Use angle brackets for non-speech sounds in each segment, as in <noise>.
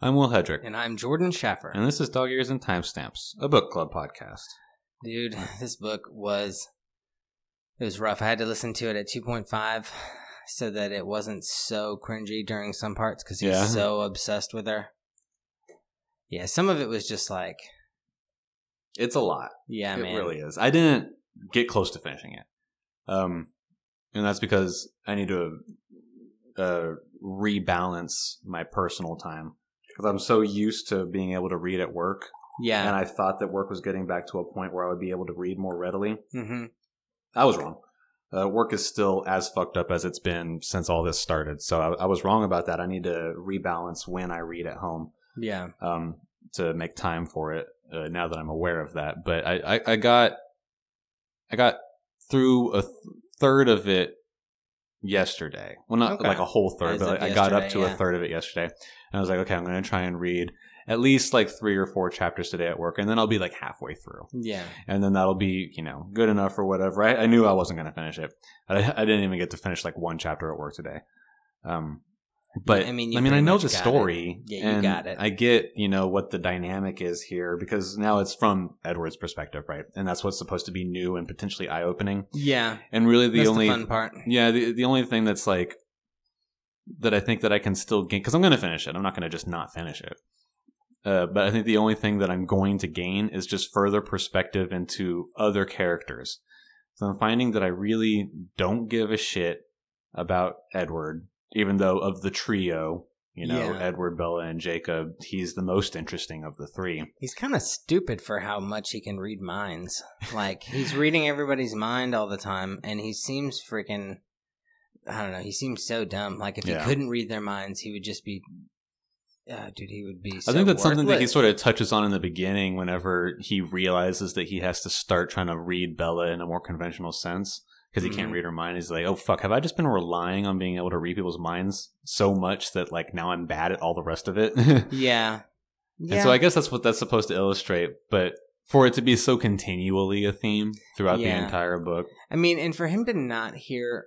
I'm Will Hedrick, And I'm Jordan Schaffer. and this is Dog Ears and Timestamps, a book club podcast. Dude, <laughs> this book was it was rough. I had to listen to it at 2.5 so that it wasn't so cringy during some parts because he's Yeah. so obsessed with her. Yeah, some of it was just like, It's a lot. yeah, it man. really is. I didn't get close to finishing it, um, and that's because I need to uh, rebalance my personal time because I'm so used to being able to read at work, Yeah. and I thought that work was getting back to a point where I would be able to read more readily. hmm I was wrong. Uh, work is still as fucked up as it's been since all this started, so I, I was wrong about that. I need to rebalance when I read at home Yeah. um, to make time for it. Uh, now that I'm aware of that, but I, I, I got I got through a th- third of it yesterday. Well, not Okay. like a whole third, As but of I got up to yeah. a third of it yesterday, and I was like, okay, I'm going to try and read at least like three or four chapters today at work, and then I'll be like halfway through, Yeah. and then that'll be you know good enough or whatever. I, I knew I wasn't going to finish it. I, I didn't even get to finish like one chapter at work today. Um, but I mean, I mean, I know the got it. story. Yeah, you got it. I get, you know, what the dynamic is here because now it's from Edward's perspective, right? And that's what's supposed to be new and potentially eye opening. Yeah. And really, the That's only the fun part. yeah, the the only thing that's like that I think that I can still gain because I'm going to finish it. I'm not going to just not finish it. Uh, but I think the only thing that I'm going to gain is just further perspective into other characters. So I'm finding that I really don't give a shit about Edward, even though of the trio, you know, Yeah. Edward, Bella, and Jacob, he's the most interesting of the three. He's kind of stupid for how much he can read minds. Like he's reading everybody's mind all the time, and he seems freaking. I don't know. He seems so dumb. Like if Yeah. he couldn't read their minds, he would just be. Uh, dude, he would be. So I think that's something that he sort of touches on in the beginning whenever he realizes that he has to start trying to read Bella in a more conventional sense because he can't Mhm. read her mind. He's like, oh, fuck, have I just been relying on being able to read people's minds so much that, like, now I'm bad at all the rest of it? <laughs> and Yeah. Yeah. so I guess that's what that's supposed to illustrate. But for it to be so continually a theme throughout Yeah. the entire book, I mean, and for him to not hear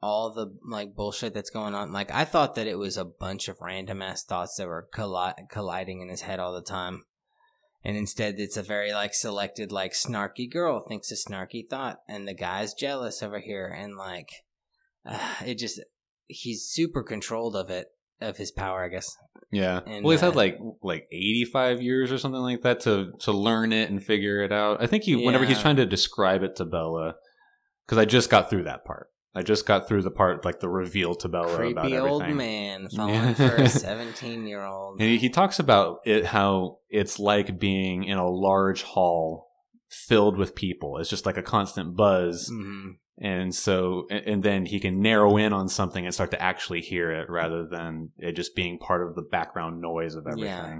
all the like bullshit that's going on, like I thought that it was a bunch of random ass thoughts that were colli- colliding in his head all the time, and instead it's a very like selected like snarky girl thinks a snarky thought, and the guy's jealous over here, and like uh, <sighs> it just he's super controlled of it of his power, I guess. yeah. And, well, he's uh, had like like eighty five years or something like that to to learn it and figure it out. I think he whenever he's trying to describe it to Bella, because I just got through that part. I just got through the part like the reveal to Bella about Creepy everything. old man falling <laughs> for a seventeen year old. And he, talks about it how it's like being in a large hall filled with people. It's just like a constant buzz. hmm And so, and, and then he can narrow in on something and start to actually hear it rather than it just being part of the background noise of everything. Yeah.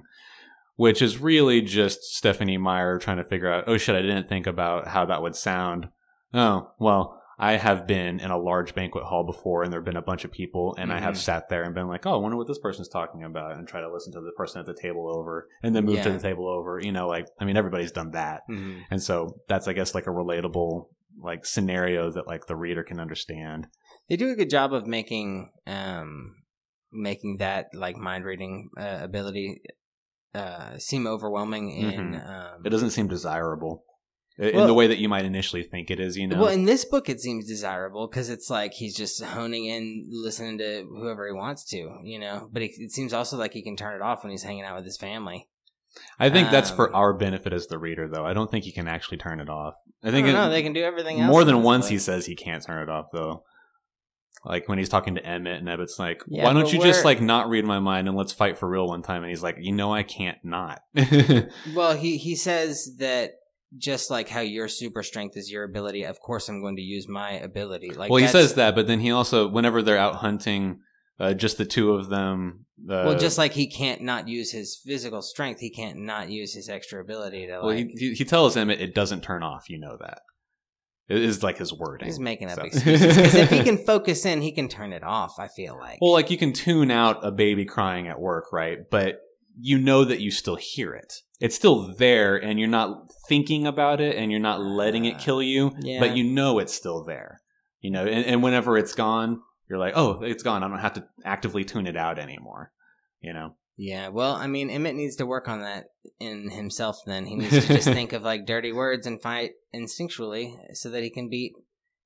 Which is really just Stephenie Meyer trying to figure out, oh shit, I didn't think about how that would sound. Oh, well, I have been in a large banquet hall before and there have been a bunch of people and I have Mhm. sat there and been like, oh, I wonder what this person's talking about and try to listen to the person at the table over and then move to the table over. You know, like, I mean, everybody's done that. hmm And so that's, I guess, like a relatable like scenario that like the reader can understand. They do a good job of making um making that like mind reading uh, ability uh seem overwhelming in um It doesn't seem desirable in Well- the way that you might initially think it is. You know, well in this book it seems desirable because it's like he's just honing in listening to whoever he wants to you know but it, it seems also like he can turn it off when he's hanging out with his family I think that's for um, our benefit as the reader, though. I don't think he can actually turn it off. I think it- they can do everything else more than once he says he can't turn it off, though. Like when he's talking to Emmett, and Emmett's like, Yeah, "Why don't you just like not read my mind and let's fight for real one time?" And he's like, "You know, I can't not." <laughs> well he he says that just like how your super strength is your ability of course i'm going to use my ability like well, he says that, but then he also, whenever they're out hunting, uh, just the two of them. Uh, well, just like he can't not use his physical strength, he can't not use his extra ability to well, like. he, he he tells Emmett it doesn't turn off. You know that. It is like his wording. he's making up So- excuses because if he <laughs> can focus in, he can turn it off. I feel like. Well, like you can tune out a baby crying at work, right? But you know that you still hear it. It's still there, and you're not thinking about it, and you're not letting it kill you. Yeah. But you know it's still there. You know, and, and whenever it's gone, you're like, oh, it's gone. I don't have to actively tune it out anymore. You know. Yeah, well, I mean, Emmett needs to work on that in himself. Then he needs to just <laughs> think of like dirty words and fight instinctually, so that he can beat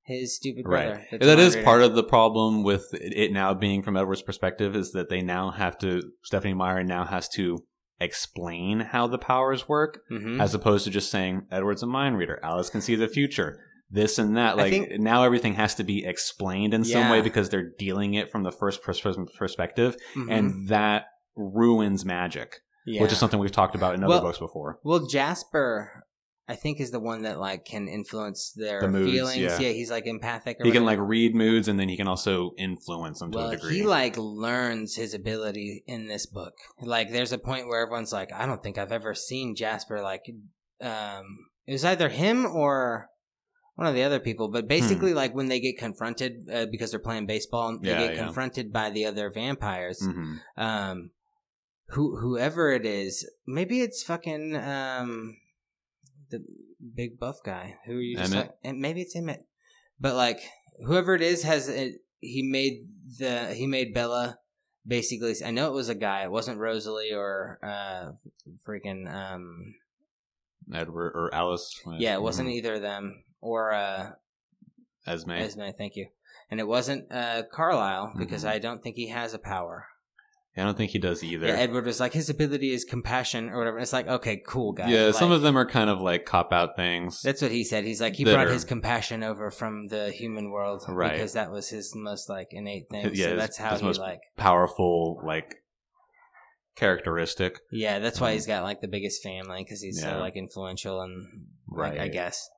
his stupid brother. Right. That is part of the problem with it now being from Edward's perspective is that they now have to Stephenie Meyer now has to explain how the powers work Mhm. as opposed to just saying Edward's a mind reader, Alice can see the future, this and that. Like think- now everything has to be explained in some way because they're dealing it from the first pers- perspective, Mhm. and that ruins magic, yeah. which is something we've talked about in other Well, books before. Well, Jasper, I think, is the one that like can influence their The moods, feelings. yeah. he's like empathic. Or He can like read moods, and then he can also influence them to Well, a degree. he like learns his ability in this book. Like, there's a point where everyone's like, I don't think I've ever seen Jasper like. Um, it was either him or one of the other people, but basically, like when they get confronted uh, because they're playing baseball, they Hmm. Yeah, get yeah. confronted by the other vampires. Mhm. um who whoever it is maybe it's fucking um the big buff guy who are you just Emmett? and maybe it's Emmett but like whoever it is has it, he made the he made Bella basically I know it was a guy it wasn't Rosalie or uh freaking um Edward or Alice. yeah it wasn't Mhm. either of them or uh Esme. Esme thank you and it wasn't uh Carlisle because Mhm. I don't think he has a power I don't think he does either. Yeah, Edward was like, his ability is compassion or whatever. It's like, okay, cool, guy. Yeah, some of them are kind of like cop out things. That's what he said. He's like, he brought are- his compassion over from the human world, Right. Because that was his most like innate thing. Yeah, so that's how his he most- like. Powerful, like characteristic. Yeah, that's why he's got like the biggest family because he's Yeah. so like influential and like I guess.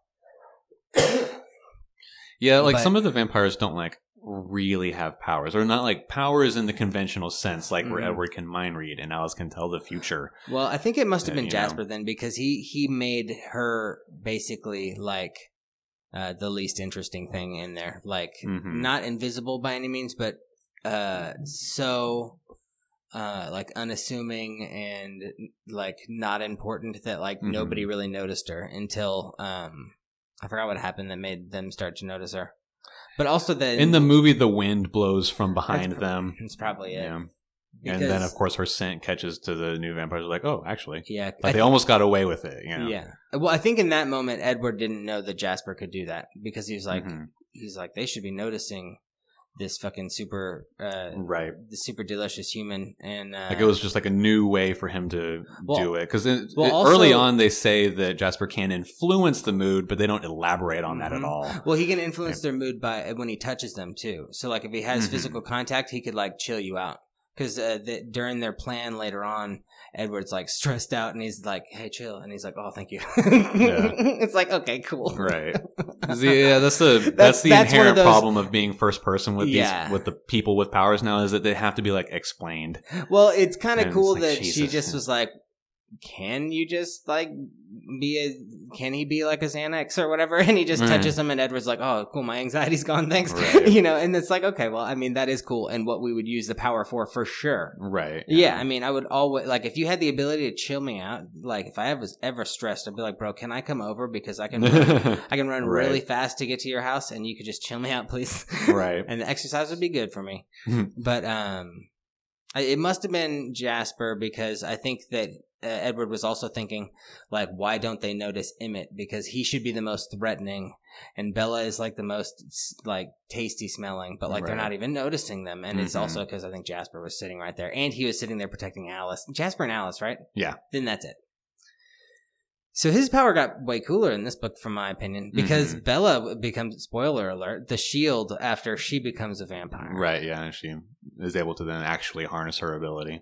Yeah, like But- some of the vampires don't like really have powers, or not like powers in the conventional sense, like where Mhm. Edward can mind read and Alice can tell the future. Well, I think it must have been you know. Jasper then because he he made her basically like uh, the least interesting thing in there. Like Mhm. not invisible by any means, but uh, so uh, like unassuming and like not important that like Mhm. nobody really noticed her until um, I forgot what happened that made them start to notice her. But also the In the movie, the wind blows from behind That's- them. That's probably it. Yeah. Because, and then, of course, her scent catches to the new vampires. Like, oh, actually, yeah, like I they almost got away with it. You know? Yeah. Well, I think in that moment, Edward didn't know that Jasper could do that because he was like, Mhm. he's like, they should be noticing this fucking super, uh, right. the super delicious human, and uh, Like it was just like a new way for him to Well- do it. Because well, early on, they say that Jasper can influence the mood, but they don't elaborate on that Mhm. at all. Well, he can influence their mood by when he touches them too. So, like, if he has Mhm. physical contact, he could like chill you out. Because uh, the, during their plan later on, Edward's like stressed out, and he's like, "Hey, chill," and he's like, "Oh, thank you." <laughs> it's like, okay, cool, Right. <laughs> yeah, that's the that's, That's- the that's one of inherent those- problem of being first person with Yeah. these with the people with powers now is that they have to be like explained. Well, it's kind of cool like, that she just was like, "Can you just like be a? Can he be like a Xanax or whatever?" <laughs> And he just Right. touches him, and Edward's like, "Oh, cool, my anxiety's gone, thanks." Right. <laughs> you know, and it's like, okay, well, I mean, that is cool, and what we would use the power for, for sure. Right. Yeah, I mean, I would always like if you had the ability to chill me out. Like if I was ever stressed, I'd be like, "Bro, can I come over because I can run, <laughs> I can run really fast to get to your house, and you could just chill me out, please." right. and the exercise would be good for me. But um, it must have been Jasper because I think that Edward was also thinking, like, why don't they notice Emmett? Because he should be the most threatening, and Bella is like the most like tasty smelling, but like they're not even noticing them. And it's Mhm. also because I think Jasper was sitting right there, and he was sitting there protecting Alice. Jasper and Alice, right? Yeah. Then that's it. So his power got way cooler in this book, from my opinion, because Mhm. Bella becomes spoiler alert the shield after she becomes a vampire. Right. Yeah. and She is able to then actually harness her ability.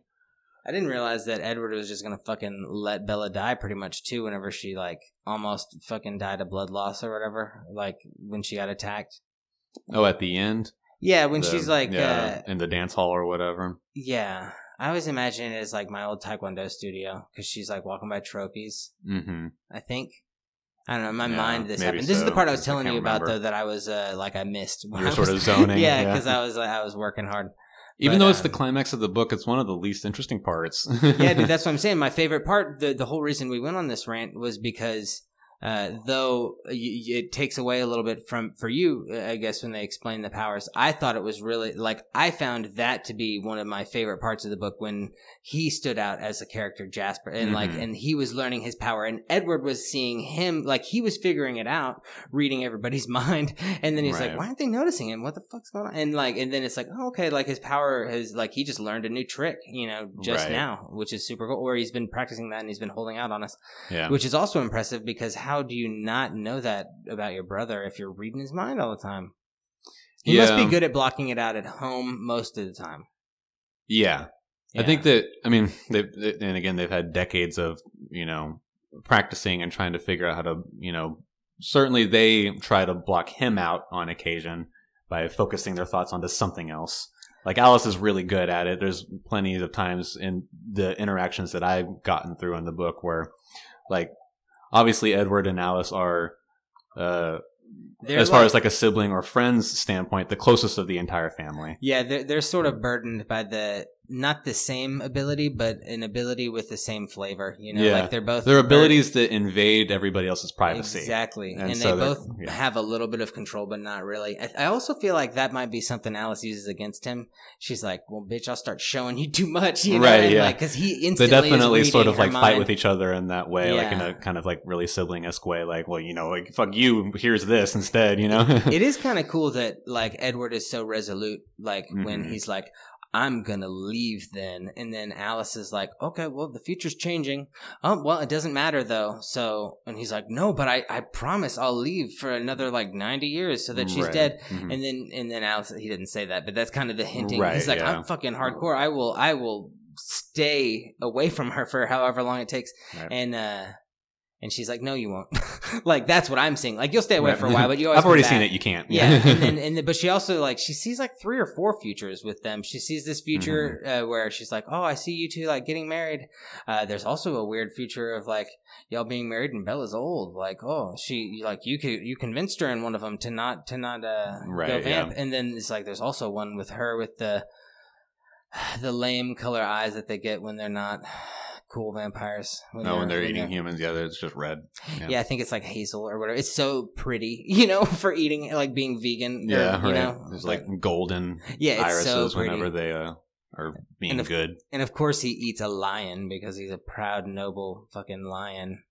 I didn't realize that Edward was just gonna fucking let Bella die pretty much too. Whenever she like almost fucking died of blood loss or whatever, like when she got attacked. Oh, at the end. Yeah, when The- she's like, yeah, uh, in the dance hall or whatever. yeah. I always imagine it as like my old Taekwondo studio because she's like walking by trophies. Mm-hmm. I think. I don't know. In my Yeah, mind, this happened. This is the part I was telling can't you about, remember. though, that I was uh, like I missed. You were sort of zoning. yeah, yeah. because I was like I was working hard. Even but, though it's the um, climax of the book, it's one of the least interesting parts. yeah, dude, <laughs> that's what I'm saying. My favorite part, the the whole reason we went on this rant was because Uh, though it takes away a little bit from for you, uh, I guess, when they explain the powers. I thought it was really like I found that to be one of my favorite parts of the book when he stood out as a character, Jasper, and like, Mhm. and he was learning his power, and Edward was seeing him like he was figuring it out, reading everybody's <laughs> mind, and then he's like, "Why aren't they noticing him? What the fuck's going on?" And like, and then it's like, oh, okay, like his power has like he just learned a new trick, you know, just Right. now, which is super cool. Or he's been practicing that and he's been holding out on us Yeah. which is also impressive because how do you not know that about your brother if you're reading his mind all the time? He must be good at blocking it out at home most of the time. yeah. I think that I mean, they and again they've had decades of you know practicing and trying to figure out how to you know certainly they try to block him out on occasion by focusing their thoughts onto something else. Like Alice is really good at it. There's plenty of times in the interactions that I've gotten through in the book where, like, obviously Edward and Alice are, uh, They're as far like- as like a sibling or friends standpoint, the closest of the entire family. yeah, they're they're sort of burdened by the not the same ability, but an ability with the same flavor. You know, Yeah. like they're both Their abilities that invade everybody else's privacy. Exactly, And and, so they both yeah. have a little bit of control, but not really. I, I also feel like that might be something Alice uses against him. She's like, "Well, bitch, I'll start showing you too much," you know, Right, and yeah. like because he instantly. They definitely sort of like her fight with each other in that way, like in a kind of like really sibling esque way. Like, well, you know, like fuck you. Here's this instead. You know. it is kind of cool that like Edward is so resolute. Like when Mhm. he's like, "I'm gonna leave," then, and then Alice is like, "Okay, well, the future's changing. Oh, well, it doesn't matter though." So, and he's like, "No, but I, I promise I'll leave for another like 90 years so that she's Right. dead." Mhm. And then, and then Alice, he didn't say that, but that's kind of the hinting. Right, he's like, yeah. "I'm fucking hardcore. I will, I will." stay away from her for however long it takes Right. and uh and she's like no you won't <laughs> like that's what i'm seeing like you'll stay away Right. for a while but you <laughs> always I've already seen it. You can't. Yeah, and then <laughs> and then, but she also like she sees like three or four futures with them. She sees this future Mm-hmm. uh, where she's like, "Oh, I see you two like getting married." Uh, there's also a weird future of like y'all being married and Bella's old. Like, oh, she like you could you convinced her in one of them to not to not uh go vamp, yeah. and then it's like there's also one with her with the <sighs> the lame color eyes that they get when they're not cool vampires. no, when they're eating humans, yeah, it's just red. yeah. Yeah. I think it's like hazel or whatever. It's so pretty, <laughs> you know, for eating like being vegan. or, Yeah, you right. know, There's like golden yeah, irises so whenever they uh, are being And if- good. And of course, he eats a lion because he's a proud, noble fucking lion.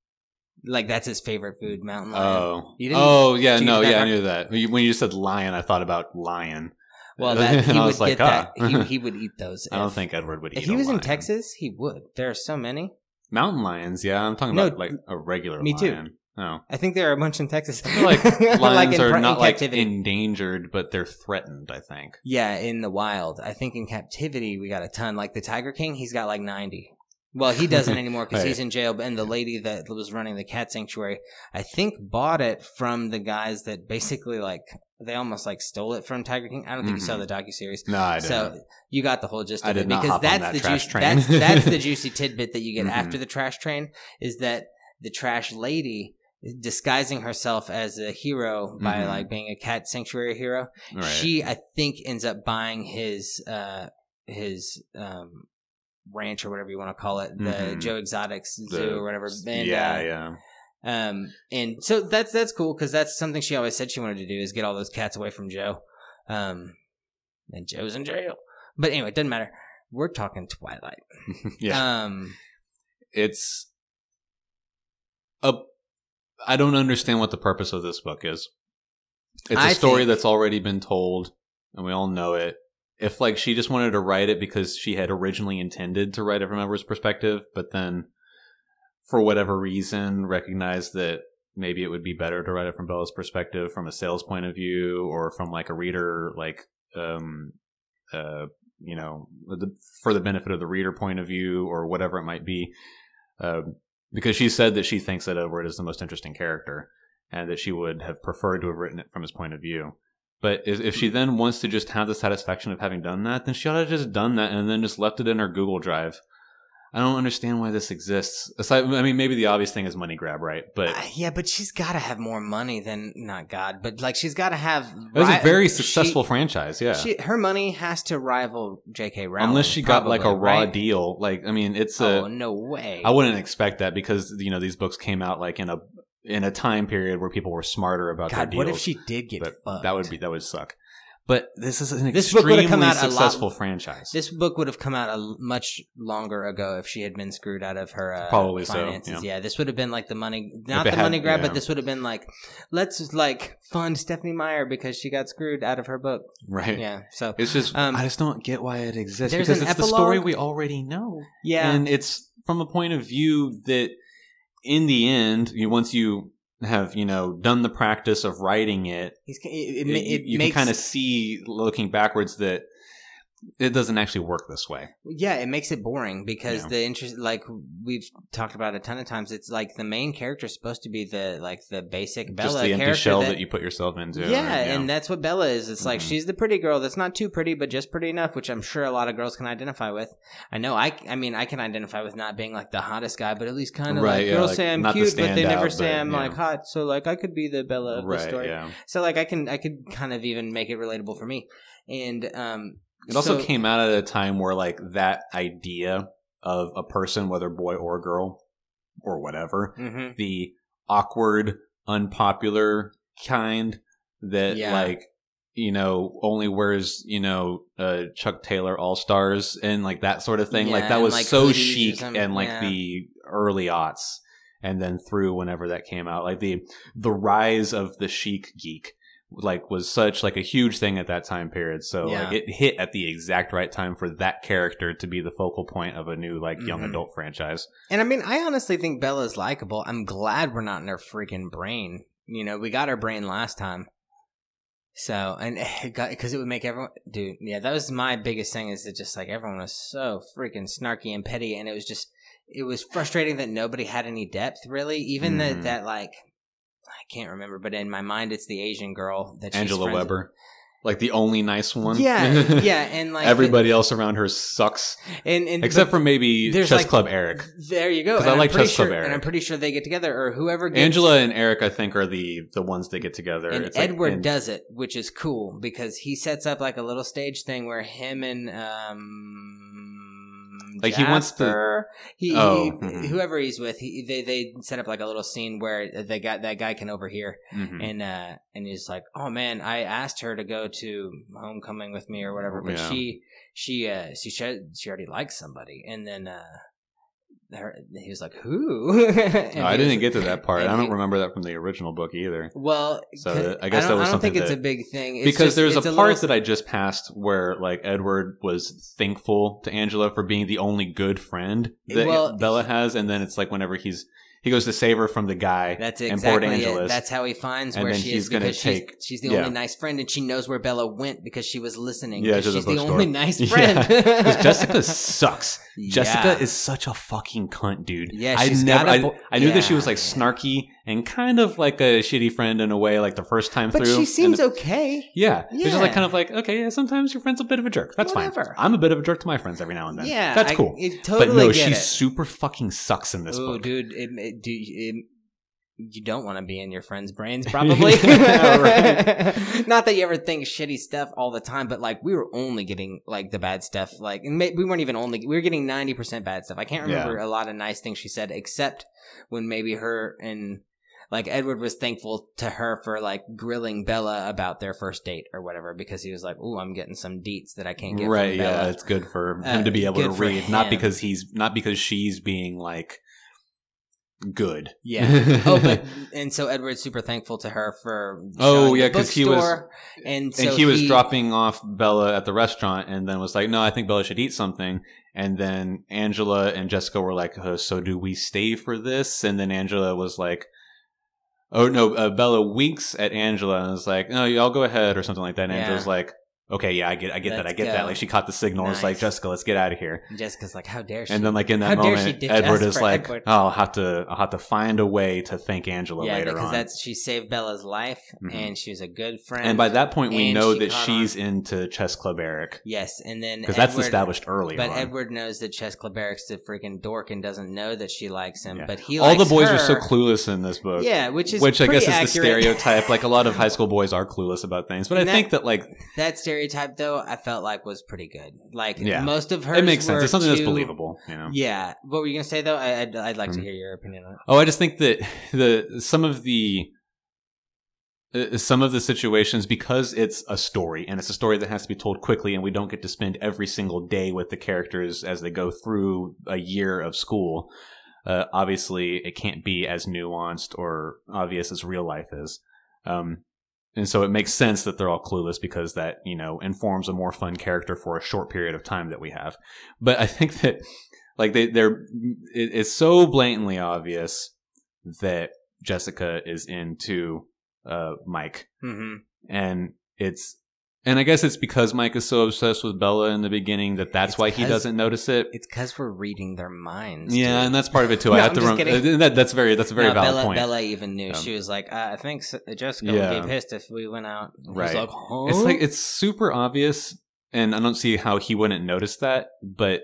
Like that's his favorite food, mountain lion. Oh, You oh yeah, no, yeah, I knew that. When you- When you said lion, I thought about lion. Well, that, <laughs> he would like, get that. ah. He, he would eat those. <laughs> I don't think Edward would eat. Them. If he was in. Texas, he would. There are so many. mountain lions. Yeah, I'm talking No, about like a regular me too. lion. No, I think there are a bunch in Texas. Like <laughs> lions in are not like captivity. endangered, but they're threatened. I think. Yeah, in the wild. I think in captivity we got a ton. Like the Tiger King, he's got like ninety. Well, he doesn't <laughs> anymore because Right. he's in jail. And the lady that was running the cat sanctuary, I think, bought it from the guys that basically like they almost like stole it from Tiger King. I don't think you saw Mhm. the docu series. No, I didn't. So you got the whole gist I of did it not because that's that the train. That's that's the juicy <laughs> tidbit that you get Mhm. after the trash train is that the trash lady disguising herself as a hero by Mhm. like being a cat sanctuary hero right. she i think ends up buying his uh his um ranch or whatever you want to call it the Mhm. joe exotics zoo The- or whatever and, yeah, uh, yeah. um and so that's that's cool because that's something she always said she wanted to do is get all those cats away from joe um and joe's in jail but anyway it doesn't matter we're talking twilight <laughs> yeah. um it's a I don't understand what the purpose of this book is. It's a I story think- that's already been told and we all know it. If like she just wanted to write it because she had originally intended to write it from Edward's perspective, but then for whatever reason recognized that maybe it would be better to write it from Bella's perspective from a sales point of view or from like a reader like um uh you know the, for the benefit of the reader point of view or whatever it might be um, because she said that she thinks that Edward is the most interesting character and that she would have preferred to have written it from his point of view. But if she then wants to just have the satisfaction of having done that, then she ought to have just done that and then just left it in her Google Drive. I don't understand why this exists. Aside, I mean, maybe the obvious thing is money grab, right? But uh, yeah but she's got to have more money than not god but like she's got to have it was a ri- very she- successful franchise, yeah. She, her money has to rival J.K. Rowling. Unless she got like a raw right? deal, like I mean, it's a. Oh no way! I wouldn't expect that because you know these books came out like in a in a time period where people were smarter about God, their what if she did get but fucked? that would be that would suck. But this is an This book would've extremely come out a lot- successful franchise. This book would have come out a, much longer ago if she had been screwed out of her uh, Probably so, finances. yeah. yeah. this would have been like the money, not the had- money grab, yeah. but this would have been like, let's like fund Stephenie Meyer because she got screwed out of her book. right. Yeah, so It's just Um, I just don't get why it exists because it's the story we already know. yeah, And it's from a point of view that in the end, you once you have, you know, done the practice of writing it, He's, it, it, you, it you makes can kind of see looking backwards that it doesn't actually work this way. Yeah, it makes it boring because Yeah. the interest, like we've talked about a ton of times, it's like the main character is supposed to be the like the basic Bella Just the empty shell that, that, you put yourself into. yeah, and that's what Bella is. It's like Mhm. she's the pretty girl that's not too pretty, but just pretty enough, which I'm sure a lot of girls can identify with. I know I, I mean, I can identify with not being like the hottest guy, but at least kind of Right, like yeah, girls like, say I'm not the cute, but they never but, say I'm yeah. like hot. So like I could be the Bella of the story. yeah. So like I can I could kind of even make it relatable for me, and um, It also so- came out at a time where like that idea of a person, whether boy or girl or whatever, mhm. the awkward, unpopular kind that Yeah. like you know only wears you know uh Chuck Taylor All Stars and like that sort of thing. Yeah, like that was like, so chic and like yeah. the early aughts and then through whenever that came out like the the rise of the chic geek like was such like a huge thing at that time period so like it hit at the exact right time for that character to be the focal point of a new like young Mhm. adult franchise And I mean, I honestly think Bella's likable. I'm glad we're not in her freaking brain. You know, we got her brain last time. So, and <laughs> it got, cause it would make everyone, dude, yeah, that was my biggest thing is that just like everyone was so freaking snarky and petty. And it was just, it was frustrating that nobody had any depth really. Even Mhm. that, that like, can't remember, but in my mind, it's the Asian girl that she's Angela friends with. Weber like the only nice one Yeah. <laughs> yeah. And like, everybody else around her sucks and, and, except for maybe chess like, club eric there you go. 'Cause And I like Chess Club Eric. And I'm pretty sure they get together or whoever gets angela and eric i think are the the ones that get together And It's like- Edward and- does it, which is cool because he sets up like a little stage thing where him and um Like, he wants to- he, Oh, he- mhm. whoever he's with, he, they they set up like a little scene where they got that guy can overhear Mhm. and uh and he's like, "Oh man, I asked her to go to homecoming with me or whatever, but Yeah. she she uh she said she already likes somebody." And then uh her, he was like, "Who?" <laughs> No, I didn't get to that part. I don't he- remember that from the original book either. Well, So that- I guess don't, that was I don't think something it's a big thing It's because just- there's a a part little- that I just passed where like Edward was thankful to Angela for being the only good friend that Well, Bella has, and then it's like whenever he's he goes to save her from the guy That's in Port exactly it. Angeles. That's how he finds And where she is because take- she's, she's the yeah. only nice friend, and she knows where Bella went because she was listening. Yeah, to the she's the only nice <laughs> friend. because Jessica <laughs> sucks. Jessica is such a fucking cunt, dude. Yeah, I she's never. a I, bo- I knew that she was like snarky and kind of like a shitty friend in a way, like the first time but through. she seems And- okay. Yeah, it's just like kind of like okay, yeah, sometimes your friend's a bit of a jerk. That's Whatever. fine. I'm a bit of a jerk to my friends every now and then. Yeah, that's cool. I totally but no, she it. super fucking sucks in this Oh, book. dude, it, it, do it, you don't want to be in your friends' brains, <laughs> probably. <laughs> Not that you ever think shitty stuff all the time, but like we were only getting like the bad stuff. Like, we weren't even only we were getting ninety percent bad stuff. I can't remember a lot of nice things she said, except when maybe her and like Edward was thankful to her for like grilling Bella about their first date or whatever because he was like, "Ooh, I'm getting some deets that I can't get Right? Yeah, Bella." it's good for Uh, him to be able to read, not because he's not because she's being like good. Yeah. oh, but <laughs> and so Edward's super thankful to her for Oh, yeah, because he was- and so and he was dropping off Bella at the restaurant, and then was like, "No, I think Bella should eat something." And then Angela and Jessica were like, uh, "So do we stay for this?" And then Angela was like, "Oh no!" Uh, Bella winks at Angela and is like, "No, y'all go ahead," or something like that. And Yeah. Angela's like, "Okay, yeah, I get, I get that, I Let's get that." Like she caught the signal. and was like, "Jessica, let's get out of here." And Jessica's like, "How dare she?" And then, like in that she moment, Edward is like, Edward? "Oh, I'll have to, I'll have to find a way to thank Angela yeah, later because on." that's she saved Bella's life, Mhm. and she's a good friend. and by that point, we know she that she's into Chess Club Eric yes, and then because that's established early But on. Edward knows that Chess Club Eric's the freaking dork and doesn't know that she likes him. Yeah. But he All the boys her. are so clueless in this book. Yeah, which is which I guess is the stereotype. Like a lot of <laughs> high school boys are clueless about things, but I that- think that like that stereotype stereotype though, I felt like was pretty good. Like Yeah. most of her, it makes sense. It's something that's believable, you know. Yeah. What were you gonna say though? I, I'd, I'd like to Mhm. hear your opinion on it. Oh, I just think that the some of the uh, some of the situations because it's a story and it's a story that has to be told quickly and we don't get to spend every single day with the characters as they go through a year of school uh, obviously it can't be as nuanced or obvious as real life is um, and so it makes sense that they're all clueless because that you know informs a more fun character for a short period of time that we have but i think that like they they're it, it's so blatantly obvious that Jessica is into uh, Mike, Mm-hmm. and it's and I guess it's because Mike is so obsessed with Bella in the beginning that that's It's why he doesn't notice it. It's because we're reading their minds. Yeah, dude. and that's part of it too. <laughs> No, I have I'm to just rem- kidding. uh, that, that's very that's a very No, valid Bella, point. Bella even knew. Um, she was like, uh, I think S- Jessica Yeah. would be pissed if we went out. And Right. Like? It's like it's super obvious, and I don't see how he wouldn't notice that. But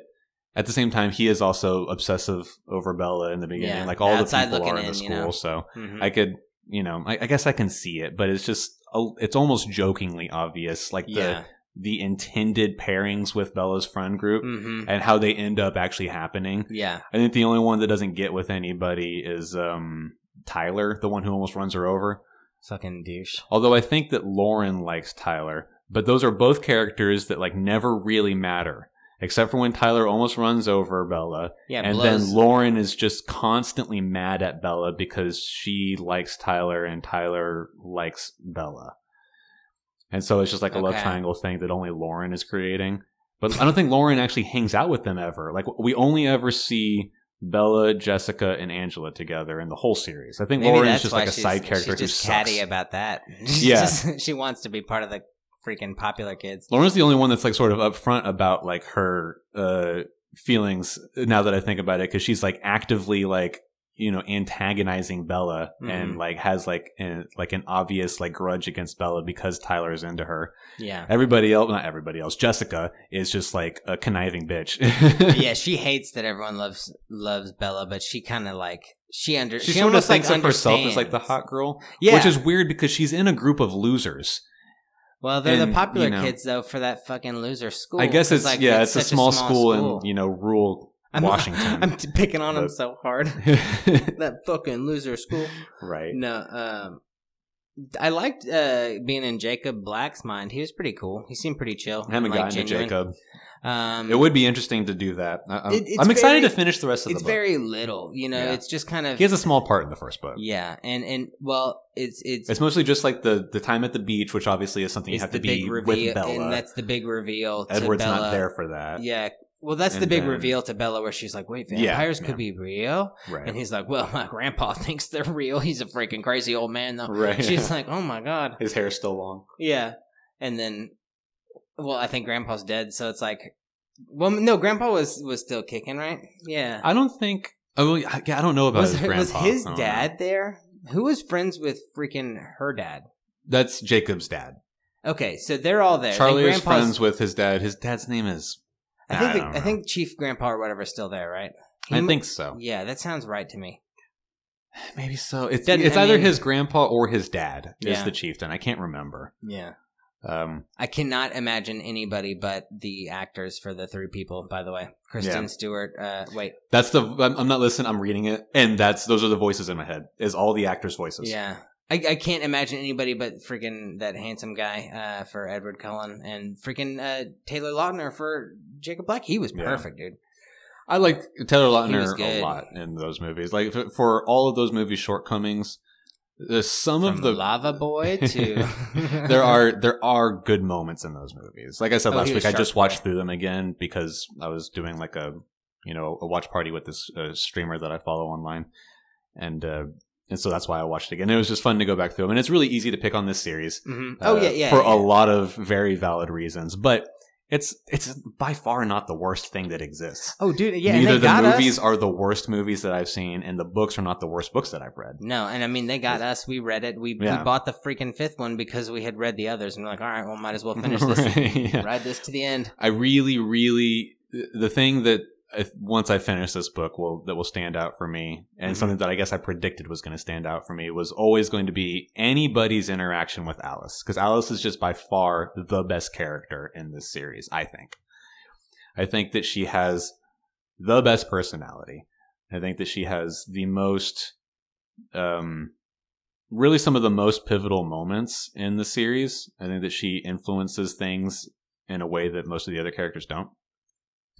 at the same time, he is also obsessive over Bella in the beginning. Yeah, like all the people are in the school, you know. so Mhm. I could, you know, I, I guess I can see it, but it's just it's almost jokingly obvious, like the yeah. the intended pairings with Bella's friend group hmm and how they end up actually happening. Yeah. I think the only one that doesn't get with anybody is um, Tyler, the one who almost runs her over. Fucking douche. Although I think that Lauren likes Tyler, but those are both characters that like never really matter, except for when Tyler almost runs over Bella, Yeah. and blows. then Lauren is just constantly mad at Bella because she likes Tyler and Tyler likes Bella. And so it's just like a love triangle thing that only Lauren is creating. But I don't think Lauren actually hangs out with them ever. Like we only ever see Bella, Jessica, and Angela together in the whole series. I think Maybe Lauren is just like a side character She's who just sucks. catty about that. She's <laughs> Yeah. just- she wants to be part of the freaking popular kids. Lauren's the only one that's like sort of upfront about like her uh feelings now that I think about it because she's like actively like you know antagonizing Bella and Mhm. like has like an, like an obvious like grudge against Bella because Tyler is into her. Yeah. Everybody else, not everybody else, Jessica is just like a conniving bitch. yeah, <laughs> she hates that everyone loves loves Bella, but she kind of like she under she, she, sort of thinks like of herself as like the hot girl, Yeah, which is weird because she's in a group of losers. Well, they're and, the popular you know, kids though for that fucking loser school. I guess it's like, yeah, it's, a such small, school, in you know rural I'm, Washington. <laughs> I'm picking on them But- so hard. <laughs> <laughs> that fucking loser school. right. No, um, I liked uh, being in Jacob Black's mind. He was pretty cool. He seemed pretty chill. I haven't and, like, gotten to. Jacob. Um, It would be interesting to do that. I, I'm, It- I'm excited very- to finish the rest of the book. It's very little, you know. Yeah. It's just kind of he has a small part in the first book. yeah, and and well, it's it's It's mostly just like the the time at the beach, which obviously is something you have to be reveal, with Bella. and that's the big reveal. To Edward's Bella. not there for that. Yeah, well, that's the big then- reveal to Bella, where she's like, "Wait, Yeah, vampires yeah. could be real," Right. and he's like, "Well, my grandpa <laughs> thinks they're real. He's a freaking crazy old man, though." right. She's like, "Oh my god." <laughs> His hair's still long. Yeah, and then, well, I think Grandpa's dead, so it's like, well, no, Grandpa was was still kicking, right? Yeah. I don't think. Oh, I, I don't know about was his her- was his dad know. there? Who was friends with freaking her dad? That's Jacob's dad. Okay, so they're all there. Charlie is friends with his dad. His dad's name is. I think I the- I, think Chief Grandpa or whatever is still there, right? He I think so. Yeah, that sounds right to me. Maybe so. It's Doesn't- it's I either mean- his grandpa or his dad is Yeah. the chieftain. I can't remember. Yeah. Um, I cannot imagine anybody but the actors for the three people. By the way, Kristen Yeah. Stewart. Uh, wait, that's the. I'm, I'm not listening. I'm reading it, and that's those are the voices in my head. Is all the actors' voices. yeah, I, I can't imagine anybody but freaking that handsome guy uh, for Edward Cullen and freaking uh, Taylor Lautner for Jacob Black. He was Yeah. perfect, dude. I like Taylor Lautner a lot in those movies. Like for, for all of those movie shortcomings, uh, some From of the Lava Boy <laughs> too. <laughs> there are there are good moments in those movies. Like I said Oh, last week, I just watched through them again because I was doing like a you know a watch party with this uh, streamer that I follow online, and uh, and so that's why I watched it again. It was just fun to go back through them, and it's really easy to pick on this series. Mhm. Oh uh, yeah, yeah. for yeah. a lot of very valid reasons, but. It's it's by far not the worst thing that exists. Oh, dude, yeah. Neither they the got movies us. are the worst movies that I've seen, and the books are not the worst books that I've read. No, and I mean they got us. We read it. We, Yeah. we bought the freaking fifth one because we had read the others, and we're like, all right, well, might as well finish <laughs> this, Right, yeah. ride this to the end. I really, really, the thing that I- once I finish this book will that will stand out for me, and Mhm. something that I guess I predicted was going to stand out for me was always going to be anybody's interaction with Alice, because Alice is just by far the best character in this series. I think. I think that she has the best personality. I think that she has the most, um, really some of the most pivotal moments in the series. I think that she influences things in a way that most of the other characters don't.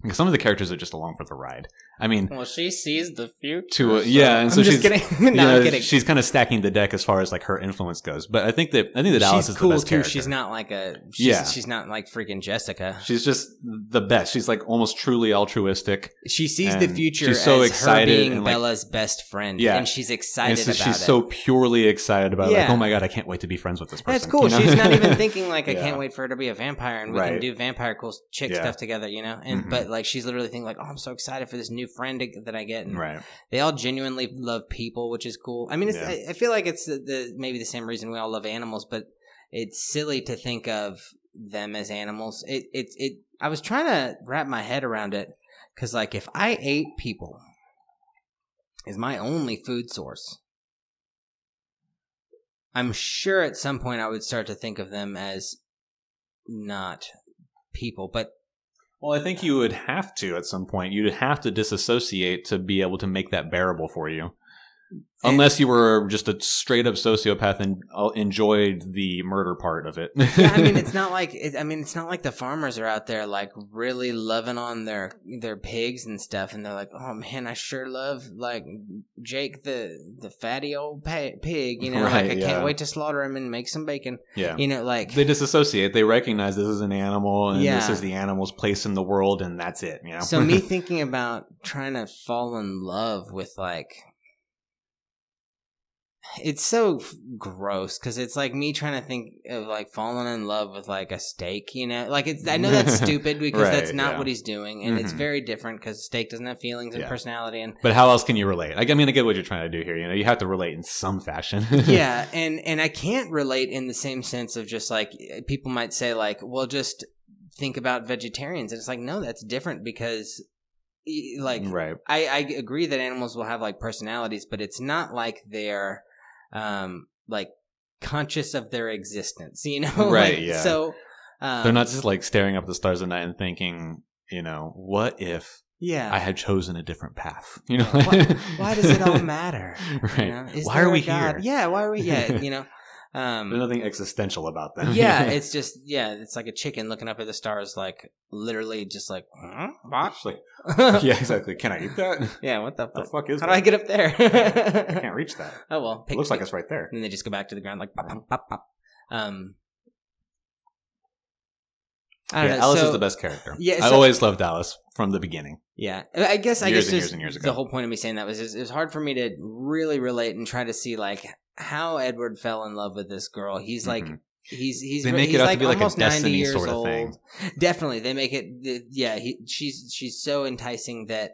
Because some of the characters are just along for the ride. I mean, Well, she sees the future. To, uh, yeah, and so I'm just she's- <laughs> no, I'm kidding. she's kind of stacking the deck as far as like her influence goes. But I think that I think that Alice she's is cool the best too. character. She's not like a. She's, Yeah. she's not like freaking Jessica. She's just the best. She's like almost truly altruistic. She sees the future she's so as excited her being and, like- Bella's best friend. Yeah. and she's And excited so about she's it. so purely excited about it. like, oh my god, I can't wait to be friends with this person. That's cool. you know? She's not even <laughs> thinking like I Yeah. can't wait for her to be a vampire and we can do vampire cool chick Yeah. stuff together, you know. And Mhm. but like she's literally thinking like, oh, I'm so excited for this new friend that I get. And right. they all genuinely love people, which is cool. I mean, it's, Yeah. I, I feel like it's the, the maybe the same reason we all love animals, but it's silly to think of them as animals. It it it. I was trying to wrap my head around it because like if I ate people is my only food source. I'm sure at some point I would start to think of them as not people, but Well, I think you would have to at some point. You'd have to disassociate to be able to make that bearable for you. Unless you were just a straight up sociopath and uh, enjoyed the murder part of it. yeah, I mean, it's <laughs> not like it, I mean, it's not like the farmers are out there like really loving on their their pigs and stuff, and they're like, "Oh man, I sure love like Jake the the fatty old pa- pig," you know, like I yeah. can't wait to slaughter him and make some bacon, yeah. you know, like They disassociate. They recognize this is an animal and this is the animal's place in the world, and that's it. You know. so me <laughs> thinking about trying to fall in love with like it's so gross because it's like me trying to think of like falling in love with like a steak you know like it's i know that's <laughs> stupid because that's not yeah. what he's doing and it's Mhm. very different because steak doesn't have feelings and Yeah. personality and but how else can you relate? Like, I mean, I get what you're trying to do here. You know, you have to relate in some fashion. <laughs> yeah and and i can't relate in the same sense of just like people might say like well just think about vegetarians and it's like no that's different because like right. I, I agree that animals will have like personalities, but it's not like they're um like conscious of their existence, you know? <laughs> Right, Like, yeah. So um, They're not just like staring up at the stars at night and thinking, you know, what if Yeah. I had chosen a different path? <laughs> You know, Why- why does it all <laughs> matter? right? you know? Why are we God? here? Yeah. Why are we? Yeah. You know. Um, There's nothing existential about them. yeah, <laughs> it's just yeah, it's like a chicken looking up at the stars, like literally just like, huh? Like, <laughs> yeah, exactly. Can I eat that? yeah, what the the fuck? fuck is How that? do I get up there? <laughs> I can't reach that. Oh well, It looks like it's right there. and they just go back to the ground like pop, pop, pop, pop. Um, I don't Yeah, know. Alice so, is the best character. Yeah, I always loved Alice from the beginning. Yeah, I guess I Years guess and years and years ago. the whole point of me saying that was it was hard for me to really relate and try to see like how Edward fell in love with this girl. He's like. Mhm. He's he's They make it he's out to like be like a destiny years sort of old. thing. Definitely, they make it. Yeah, he, she's she's so enticing that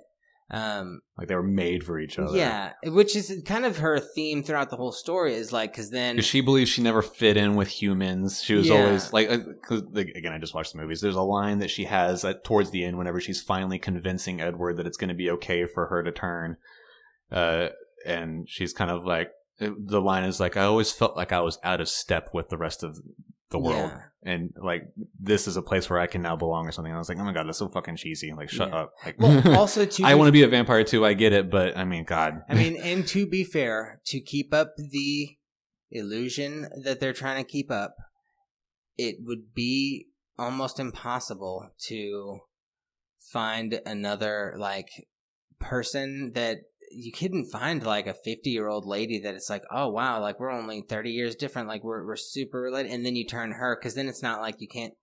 um, Like they were made for each other. Yeah, which is kind of her theme throughout the whole story. Is like because then Because she believes she never fit in with humans. She was Yeah. always like, uh, 'cause, like, again, I just watched the movies. There's a line that she has at, towards the end whenever she's finally convincing Edward that it's going to be okay for her to turn. Uh, and she's kind of like, the line is like, I always felt like I was out of step with the rest of the world. Yeah. And like, this is a place where I can now belong or something. And I was like, oh my God, that's so fucking cheesy. Like, shut Yeah. up. Like, well, <laughs> also to I want to be a vampire too. I get it. But I mean, God. I mean, <laughs> and to be fair, to keep up the illusion that they're trying to keep up, it would be almost impossible to find another like person that you couldn't find like a 50 year old lady that it's like oh wow like we're only 30 years different like we're, we're super related and then you turn her because then it's not like you can't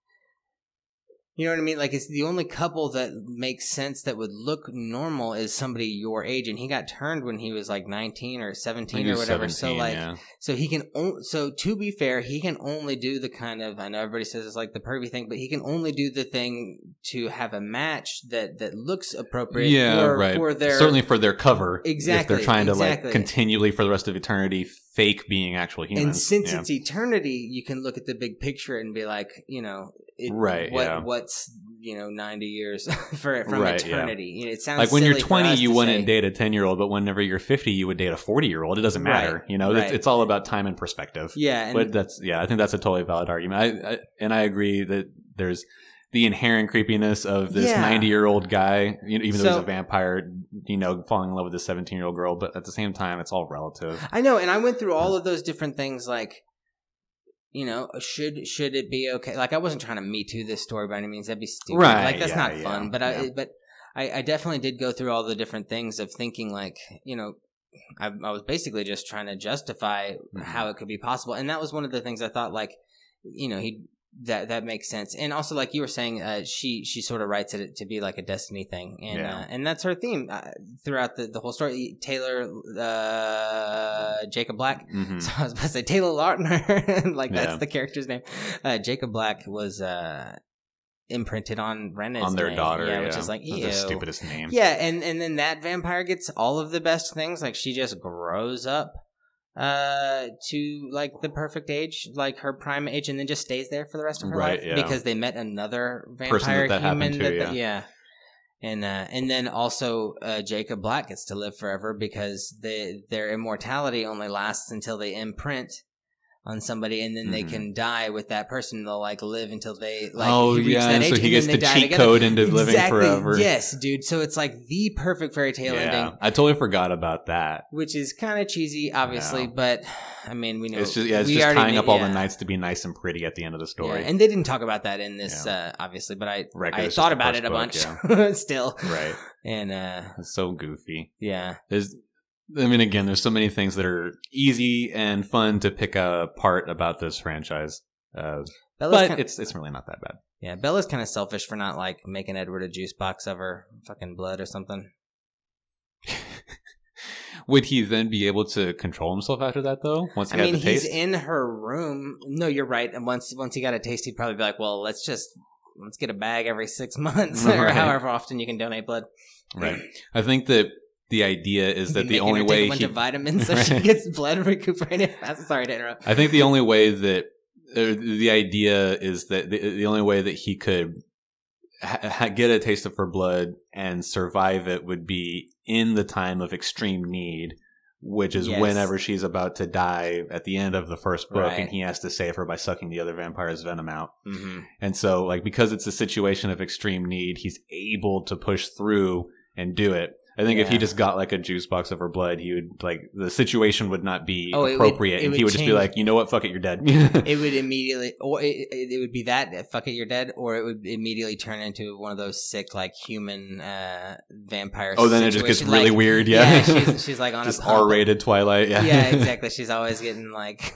you know what I mean? Like it's the only couple that makes sense that would look normal is somebody your age, and he got turned when he was like nineteen or seventeen or whatever. 17, so like, yeah. so he can. On- so to be fair, he can only do the kind of. I know everybody says it's like the pervy thing, but he can only do the thing to have a match that that looks appropriate. yeah, for, right. For their Certainly for their cover. Exactly, If they're trying to like continually for the rest of eternity fake being actual humans. And since yeah. it's eternity, you can look at the big picture and be like, you know, it, Right, What yeah. what's you know, ninety years <laughs> for from Right, yeah. eternity. You know, It sounds like when you're 20 you wouldn't say- date a 10 year old but whenever you're 50 you would date a 40 year old it doesn't matter Right, you know right. it's, it's all about time and perspective Yeah, and but that's yeah i think that's a totally valid argument I, I and i agree that there's the inherent creepiness of this Yeah. 90 year old guy you know, even though he's a vampire you know falling in love with a 17 year old girl but at the same time it's all relative I know, and I went through all of those different things like you know, should should it be okay? Like I wasn't trying to me too this story by any means. That'd be stupid. Right, Like that's yeah, not yeah, fun. But I yeah. but I, I definitely did go through all the different things of thinking like, you know, I, I was basically just trying to justify Mhm. how it could be possible. And that was one of the things I thought like, you know, he that that makes sense. And also like you were saying, uh, she she sort of writes it to be like a destiny thing. And Yeah. uh, and that's her theme uh, throughout the, the whole story. Taylor uh Jacob Black Mhm. <laughs> so I was about to say Taylor Lautner, <laughs> like that's Yeah. the character's name. Uh, Jacob Black was uh, imprinted on Renesmee, on their daughter yeah, yeah, which is like That's ew. the stupidest name Yeah, and and then that vampire gets all of the best things. Like she just grows up uh to like the perfect age like her prime age and then just stays there for the rest of her Right, life yeah. because they met another vampire that that human to, that, yeah. and uh, and then also uh, Jacob Black gets to live forever because they, their immortality only lasts until they imprint on somebody, and then they Mhm. can die with that person. They'll like live until they like oh reach yeah that so age, he gets the they die cheat code into living forever. Yes, dude. So it's like the perfect fairy tale yeah ending, i totally forgot about that. Which is kind of cheesy, obviously, Yeah. but I mean, we know it's just yeah it's just tying knew- up all yeah. the nights to be nice and pretty at the end of the story. Yeah, and they didn't talk about that in this, uh, obviously, but I Right, I thought about it a book, bunch <laughs> still, right. And uh, it's so goofy. Yeah, there's I mean, again, there's so many things that are easy and fun to pick apart about this franchise, uh, but kinda- it's it's really not that bad. Yeah, Bella's kind of selfish for not like making Edward a juice box of her fucking blood or something. <laughs> Would he then be able to control himself after that, though? Once he I mean, the he's in her room. No, you're right. And once once he got a taste, he'd probably be like, "Well, let's just let's get a bag every six <laughs> months or however often you can donate blood." right? I think that the idea is that the only way he, vitamins so <laughs> she gets blood recuperated <laughs> fast. Sorry to interrupt. I think the only way that uh, the idea is that the, the only way that he could ha- get a taste of her blood and survive it would be in the time of extreme need, which is Yes. whenever she's about to die at the end of the first book, Right. and he has to save her by sucking the other vampire's venom out. Mm-hmm. And so, like, because it's a situation of extreme need, he's able to push through and do it. I think if he just got like a juice box of her blood, he would like the situation would not be Oh, would- appropriate, it and he would would just be like, you know what, fuck it, you're dead. It <laughs> would immediately, or it, it would be that fuck it, you're dead, or it would immediately turn into one of those sick like human uh, vampire. oh, then it just gets really Like, weird. Yeah, she's, <laughs> she's like on just. R-rated Twilight. Yeah, yeah, <laughs> exactly. She's always getting like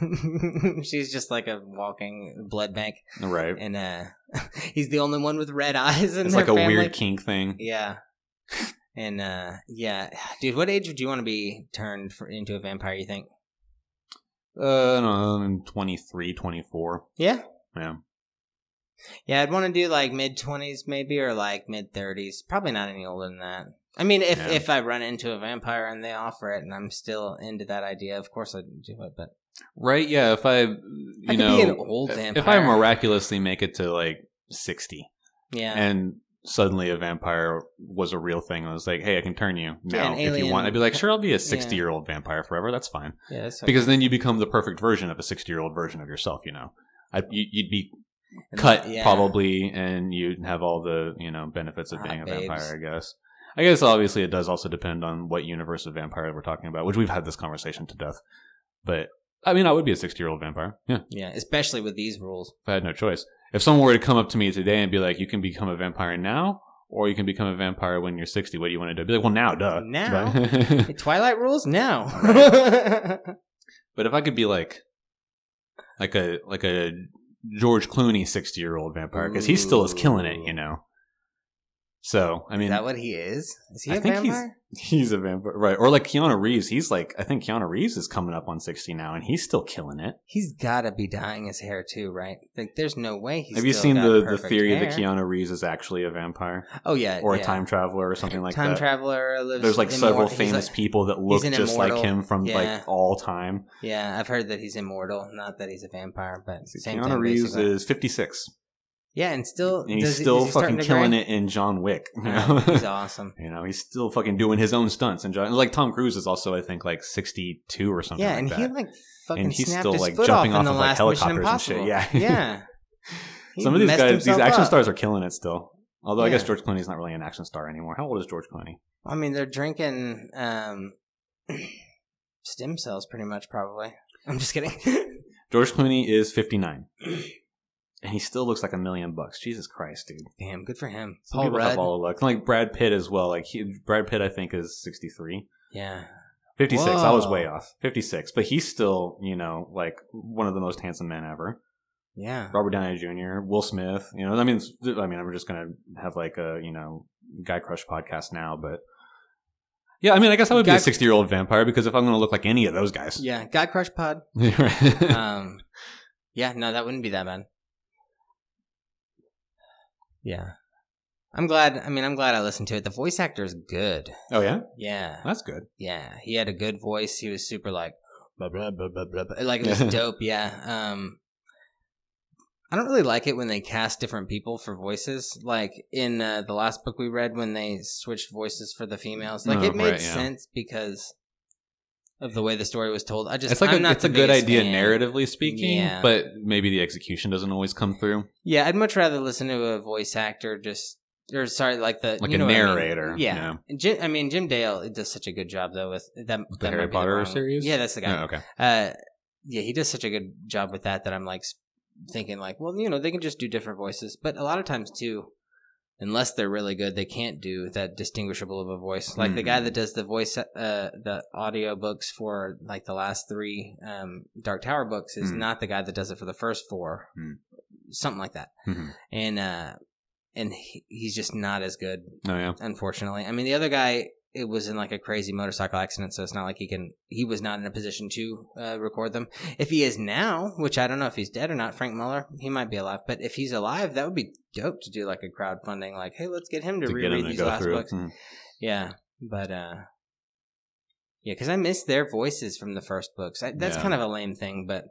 she's just like a walking blood bank, right. and uh he's the only one with red eyes in It's like a family. weird kink thing. Yeah, and uh yeah, <sighs> dude, what age would you want to be turned for, into a vampire? You think? Uh, I don't know, I'm 23, 24. Yeah, Yeah. yeah. I'd want to do like mid twenties, maybe, or like mid thirties. Probably not any older than that. I mean, if Yeah. if I run into a vampire and they offer it, and I'm still into that idea, of course I'd do it. But Right. Yeah. If I, you I know, be an old if- vampire. if I miraculously make it to like 60, yeah, and suddenly a vampire was a real thing. I was like, hey, I can turn you Yeah, now an if you want. I'd be like, sure, I'll be a Yeah. 60 year old vampire forever. That's fine. yeah, that's Because then you become the perfect version of a 60 year old version of yourself, you know? I, you, you'd be cut yeah. probably and you'd have all the, you know, benefits of Hot being a babes. vampire, I guess. I guess obviously it does also depend on what universe of vampire we're talking about, which we've had this conversation to death. But I mean, I would be a 60 year old vampire. Yeah. Yeah, especially with these rules. If I had no choice. If someone were to come up to me today and be like, you can become a vampire now, or you can become a vampire when you're 60, what do you want to do? I'd be like, well, now, duh. Now? But, <laughs> Twilight rules now. but if I could be like, like a, like a George Clooney 60 year old vampire, because he still is killing it, you know? So, I mean, is that what he is? Is he I a think he's- vampire? <laughs> he's a vampire. Right. Or like Keanu Reeves. He's like, I think Keanu Reeves is coming up on 60 now, and he's still killing it. He's got to be dyeing his hair too, right? Like, there's no way he's. Have you seen the, the theory hair. that Keanu Reeves is actually a vampire? Oh yeah, or yeah. a time traveler or something like time that. Time traveler lives. There's like several famous like- people that look just like him from Yeah. like all time. Yeah, I've heard that he's immortal. Not that he's a vampire, but Keanu thing. Reeves basically. is 56. Yeah, and still and he's still he fucking killing it in John Wick. You Yeah, know? he's <laughs> awesome. You know, he's still fucking doing his own stunts. And John, like Tom Cruise is also, I think, like sixty-two or something. Yeah, like and that. he like fucking And he's snapped still, his like, foot jumping off in off the of, like, helicopters and Impossible. shit. Yeah. <laughs> yeah. Some of these guys, these action up. stars are killing it still. Although I guess Yeah. George Clooney's not really an action star anymore. How old is George Clooney? I mean, they're drinking um, <clears throat> stem cells, pretty much. Probably. <laughs> I'm just kidding. George Clooney is fifty-nine, <clears throat> and he still looks like a million bucks. Jesus Christ, dude! Damn, good for him. Some Paul Rudd. all luck. Like Brad Pitt as well. Like he, Brad Pitt, I think is sixty-three. Yeah. 56. I was way off. 56. But he's still, you know, like one of the most handsome men ever. Yeah. Robert Downey Jr., Will Smith. You know, I mean, I mean, I'm just gonna have like a, you know, guy crush podcast now, but yeah, I mean, I guess I would be a 60 year old vampire because if I'm gonna look like any of those guys, Yeah. Guy Crush Pod. <laughs> Um, yeah. No, that wouldn't be that bad. Yeah. I'm glad. I mean, I'm glad I listened to it. The voice actor is good. Oh, yeah, Yeah. that's good. Yeah, he had a good voice. He was super like blah blah blah blah blah. Like it was <laughs> dope. Yeah. Um, I don't really like it when they cast different people for voices. Like in uh, the last book we read, when they switched voices for the females, like Oh, it made right, yeah. sense because of the way the story was told. I just It's like I'm a, not it's a good idea fan. narratively speaking, Yeah. but maybe the execution doesn't always come through. Yeah, I'd much rather listen to a voice actor just. Or sorry, like the Like you a what I mean. narrator, Yeah, Jim, I mean Jim Dale does such a good job though with that. With that the Harry Potter wrong- series? Yeah, that's the guy. Oh, okay. uh yeah he does such a good job with that that i'm like thinking like well you know they can just do different voices but a lot of times too unless they're really good they can't do that distinguishable of a voice like the guy Mhm. that does the voice uh the audio books for like the last three um dark tower books is Mhm. not the guy that does it for the first four Mhm. something like that Mhm. and uh and he, he's just not as good Oh, yeah. unfortunately. I mean, the other guy, it was in like a crazy motorcycle accident, so it's not like he can. He was not in a position to uh, record them. If he is now, which I don't know if he's dead or not, Frank Muller, he might be alive. But if he's alive, that would be dope to do like a crowdfunding, like, hey, let's get him to, To reread him these last through. books. Mhm. Yeah, but uh, yeah, because I miss their voices from the first books. I, that's Yeah. kind of a lame thing, but.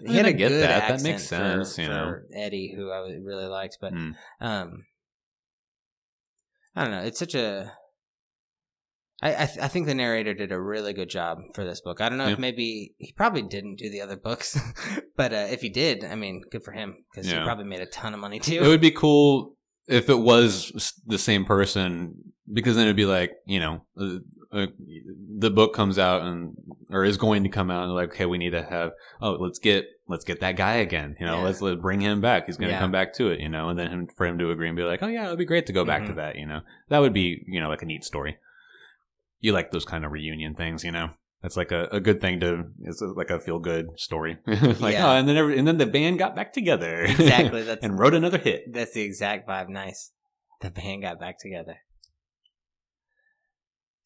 I mean, I get that. That makes sense, you know. for Eddie, who I really liked, but Mm. um, I don't know. It's such a. I I, th- I think the narrator did a really good job for this book. I don't know Yeah. if maybe he probably didn't do the other books, <laughs> but uh, if he did, I mean, good for him because he probably made a ton of money too. It would be cool if it was the same person, because then it'd be like, you know, uh, uh, the book comes out and or is going to come out, and like, okay, we need to have, oh, let's get let's get that guy again. You know, Yeah. let's let bring him back. He's going to Yeah. come back to it. You know, and then him, for him to agree and be like, oh yeah, it'd be great to go back to Mhm. that. You know, that would be you know like a neat story. You like those kind of reunion things, you know. That's like a, a good thing to. It's like a feel good story. <laughs> like Yeah. oh, and then every, and then the band got back together <laughs> exactly. That's and wrote another hit. that's the exact vibe. Nice. The band got back together.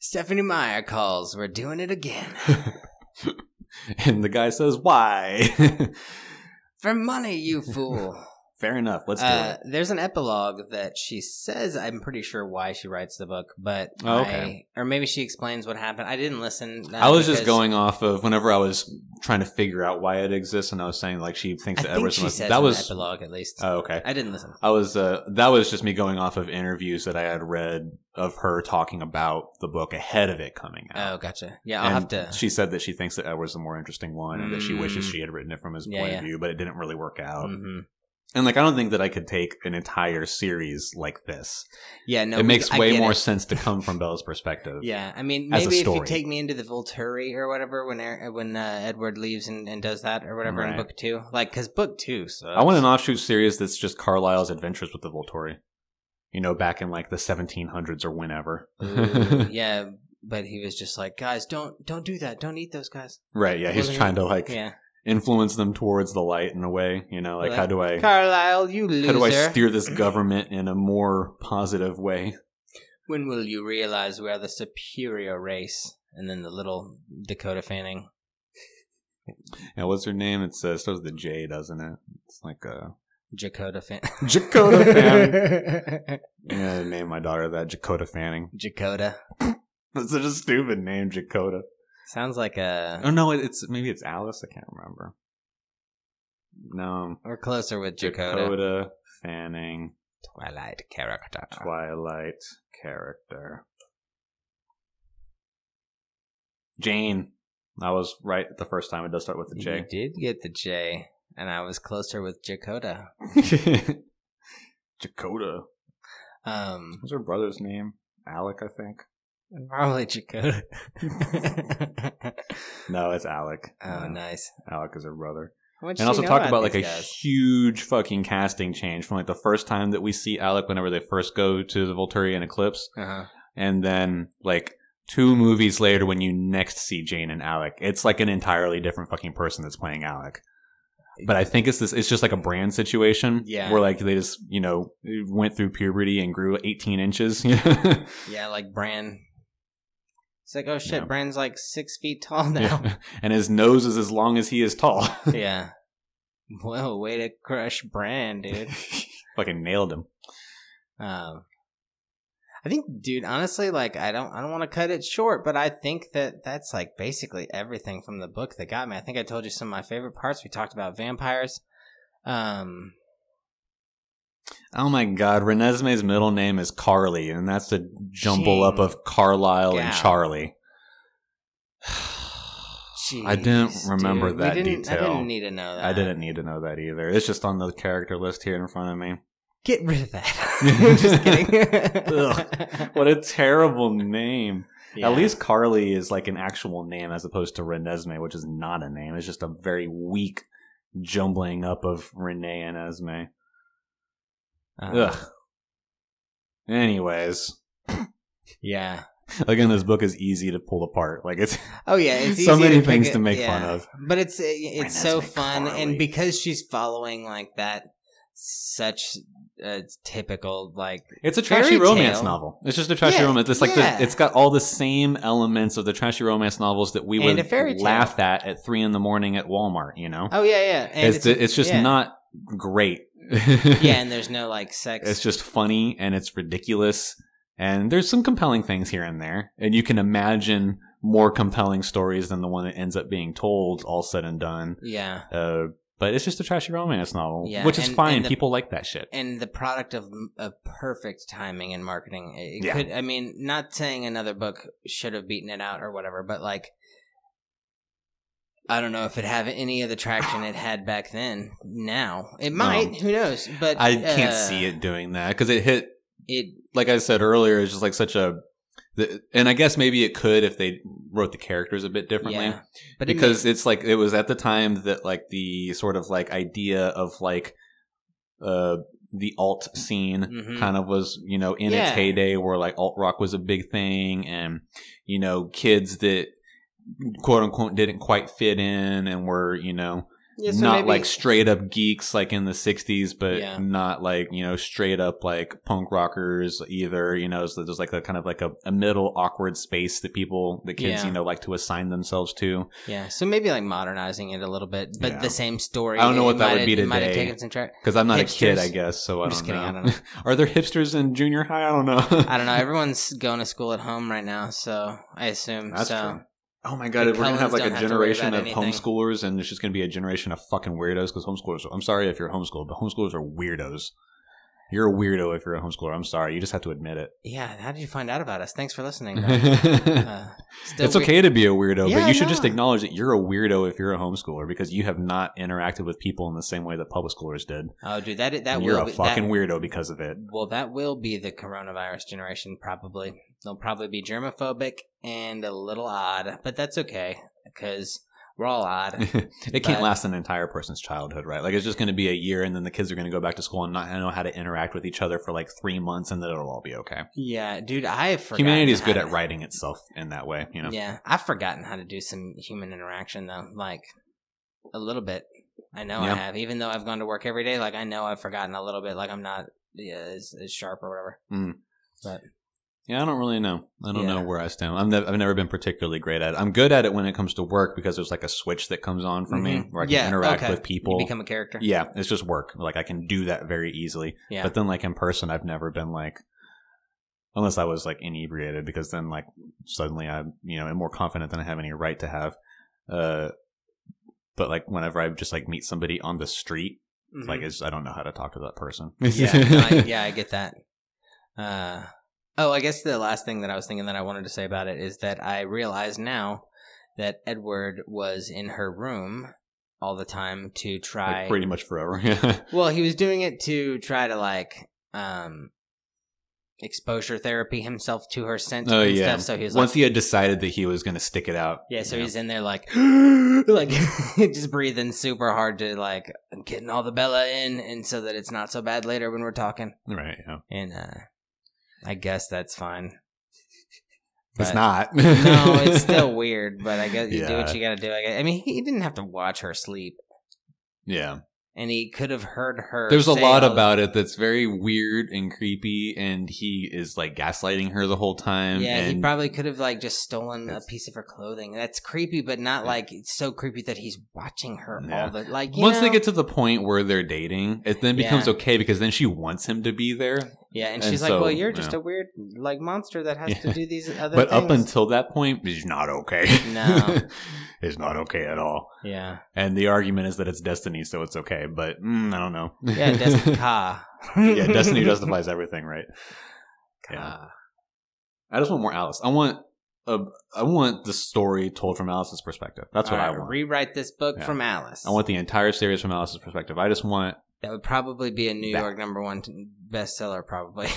Stephenie Meyer calls. We're doing it again. <laughs> and the guy says, "Why?" For money, you fool. Fair enough. Let's do Uh, it. there's an epilogue that she says. I'm pretty sure why she writes the book, but Oh, okay. I, or maybe she explains what happened. I didn't listen. I was just going off of whenever I was trying to figure out why it exists, and I was saying like she thinks I that think was that was epilogue at least. oh, okay. I didn't listen. I was uh, that was just me going off of interviews that I had read of her talking about the book ahead of it coming out. Oh, gotcha. Yeah, I'll And have to. She said that she thinks that Edward's the more interesting one, and that she wishes Mm. she had written it from his Yeah, point yeah. of view, but it didn't really work out. Mhm. And like, I don't think that I could take an entire series like this. Yeah, no, it makes way more it. sense to come <laughs> from Bella's perspective. Yeah, I mean, as a maybe if you story. take me into the Volturi or whatever when Er- when uh, Edward leaves and, and does that or whatever in book two, like because book two. So I want an offshoot series that's just Carlisle's adventures with the Volturi. You know, back in like the 1700s or whenever. Ooh, <laughs> yeah, but he was just like, guys, don't don't do that. Don't eat those guys. right, yeah. He's trying to like Yeah, influence them towards the light in a way. You know, like Like, how do I Carlisle, you loser. how do I steer this government in a more positive way? when will you realize we are the superior race? And then the little Dakota Fanning. Yeah, what's her name? It's uh, starts with a J, doesn't it? It's like a Jakota Fan. <laughs> Dakota Fanning. <laughs> Yeah, name my daughter that Dakota Fanning. Jakota. <laughs> That's such a stupid name, Dakota. Sounds like a. Oh no, it's maybe it's Alice. I can't remember. No, We're closer with Jakota. Dakota Fanning, Twilight character. Twilight character. Jane. I was right the first time. It does start with the You J. did get the J, and I was closer with Jakota. <laughs> Dakota. Um, What's her brother's name? Alec, I think. Probably <laughs> Jakota. No, it's Alec. <laughs> oh, Uh, nice. Alec is her brother. What'd and also talk about like a guys? huge fucking casting change from like the first time that we see Alec whenever they first go to the Volturian eclipse, Uh-huh. and then like two movies later when you next see Jane and Alec, it's like an entirely different fucking person that's playing Alec. But I think it's this. It's just like a Bran situation, Yeah. Where like they just you know went through puberty and grew 18 inches. Yeah, like Bran. It's like, oh shit, Yeah. Bran's like six feet tall <laughs> now. Yeah. <laughs> and his nose is as long as he is tall. <laughs> yeah. Well, way to crush Bran, dude. fucking nailed him. Um, I think, dude, honestly, like, I don't, I don't want to cut it short, but I think that that's like basically everything from the book that got me. I think I told you some of my favorite parts. We talked about vampires. Um, Oh my god, Renesmee's middle name is Carly, and that's the jumble up of Carlisle and. Charlie. <sighs> I didn't remember dude. We that didn't- I didn't need to know that. I didn't need to know that either. It's just on the character list here in front of me. get rid of that. <laughs> <laughs> Just kidding. Ugh. What a terrible name. Yeah. At least Carly is like an actual name as opposed to Renesmee, which is not a name. It's just a very weak jumbling up of Renee and Esme. Um, Ugh. Anyways, <laughs> Yeah. again, this book is easy to pull apart. Like it's Oh yeah, it's <laughs> So many to things it- to make yeah. fun of. But it's it's so fun, Carly. and because she's following like that, such a typical like It's a trashy romance tale. novel. It's just a trashy Yeah, romance. It's like yeah. the, it's got all the same elements of the trashy romance novels that we And would laugh at at three in the morning at Walmart. You know, oh yeah yeah, and it's, it's just yeah. not great. Yeah, <laughs> and there's no like sex. it's just funny and it's ridiculous, and there's some compelling things here and there, and you can imagine more compelling stories than the one that ends up being told. All said and done, yeah, uh, but it's just a trashy romance novel, Yeah, which is and- fine. and the- People like that shit. and the product of of perfect timing and marketing. It Yeah. could, I mean, not saying another book should have beaten it out or whatever, but like. I don't know if it had any of the traction it had back then. Now it might. Who knows? But I can't uh, see it doing that because it hit It like I said earlier, it's just like such a, the, and I guess maybe it could if they wrote the characters a bit differently, Yeah, but it because made- it's like it was at the time that like the sort of like idea of like, uh, the alt scene Mhm. kind of was you know in its heyday where like alt rock was a big thing and you know kids that quote unquote didn't quite fit in and were you know Yeah, so not maybe- like straight up geeks like in the 60s but Yeah. not like you know straight up like punk rockers either you know so there's like a kind of like a, a middle awkward space that people the kids Yeah. you know like to assign themselves to yeah, so maybe like modernizing it a little bit, but the same story. I don't know what that would be it might have today. because i'm not a kid i guess so i I'm don't just kidding, know, I don't know. <laughs> are there hipsters in junior high i don't know I don't know. <laughs> Everyone's going to school at home right now, so I assume. That's so true. Oh my god, we're gonna have like a have to worry generation of anything. homeschoolers, and it's just gonna be a generation of fucking weirdos because homeschoolers. I'm sorry if you're homeschooled, but homeschoolers are weirdos. You're a weirdo if you're a homeschooler. I'm sorry, you just have to admit it. yeah, how did you find out about us? Thanks for listening. <laughs> uh, it's we- okay to be a weirdo, Yeah, but you should just acknowledge that you're a weirdo if you're a homeschooler because you have not interacted with people in the same way that public schoolers did. Oh, dude, that that And will you're a be, fucking that, weirdo because of it. Well, that will be the coronavirus generation. Probably they'll probably be germophobic and a little odd, but that's okay because we're all odd. <laughs> it can't But- last an entire person's childhood, right? Like it's just going to be a year, and then the kids are going to go back to school and not know how to interact with each other for like three months, and then it'll all be okay. yeah, dude, I have forgotten. Humanity is good at writing itself in that way, you know. Yeah, I've forgotten how to do some human interaction though, like a little bit. I know Yeah. I have, even though I've gone to work every day. Like I know I've forgotten a little bit. Like I'm not yeah, as, as sharp or whatever. Mm. But Yeah, I don't really know. I don't know where I stand. I'm nev- I've never been particularly great at it. I'm good at it when it comes to work because there's like a switch that comes on for me Mhm. where I can Yeah, interact okay. with people. you become a character. yeah, it's just work. Like I can do that very easily. Yeah. But then like in person, I've never been like, unless I was like inebriated, because then like suddenly I'm, you know, am more confident than I have any right to have. Uh, but like whenever I just like meet somebody on the street, It's Like it's, I don't know how to talk to that person. yeah, no, I, yeah, I get that. Uh, oh, I guess the last thing that I was thinking that I wanted to say about it is that I realize now that Edward was in her room all the time to try. Like pretty much forever. <laughs> Yeah. well, he was doing it to try to like um exposure therapy himself to her scent Oh and yeah. stuff. So he was Once like, he had decided that he was going to stick it out. yeah, so you know. he's in there like, <gasps> like <laughs> just breathing super hard to like getting all the Bella in, and so that it's not so bad later when we're talking. right. Yeah. And uh I guess that's fine. It's not. <laughs> no, it's still <laughs> weird, but I guess you do what you got to do. I, guess. I mean, he, he didn't have to watch her sleep, Yeah. and he could have heard her. There's a lot about it that's very weird and creepy, and he is like gaslighting her the whole time. Yeah, he probably could have like just stolen a piece of her clothing. That's creepy, but not Yeah. like it's so creepy that he's watching her Yeah. all the like. once they get to the point where they're dating, it then becomes Yeah. okay because then she wants him to be there. Yeah, and and she's like, "Well, you're just yeah. a weird like monster that has Yeah. to do these <laughs> other things. but things." up until that point, it's not okay. No. <laughs> it's not okay at all. yeah, And the argument is that it's destiny, so it's okay. But mm, I don't know. yeah, Des- <laughs> Ka. yeah, destiny justifies everything, right? Yeah. I just want more Alice. I want a, I want the story told from Alice's perspective. That's what All I want. Rewrite this book Yeah. from Alice. I want the entire series from Alice's perspective. I just want That would probably be a New That. York number one bestseller, probably.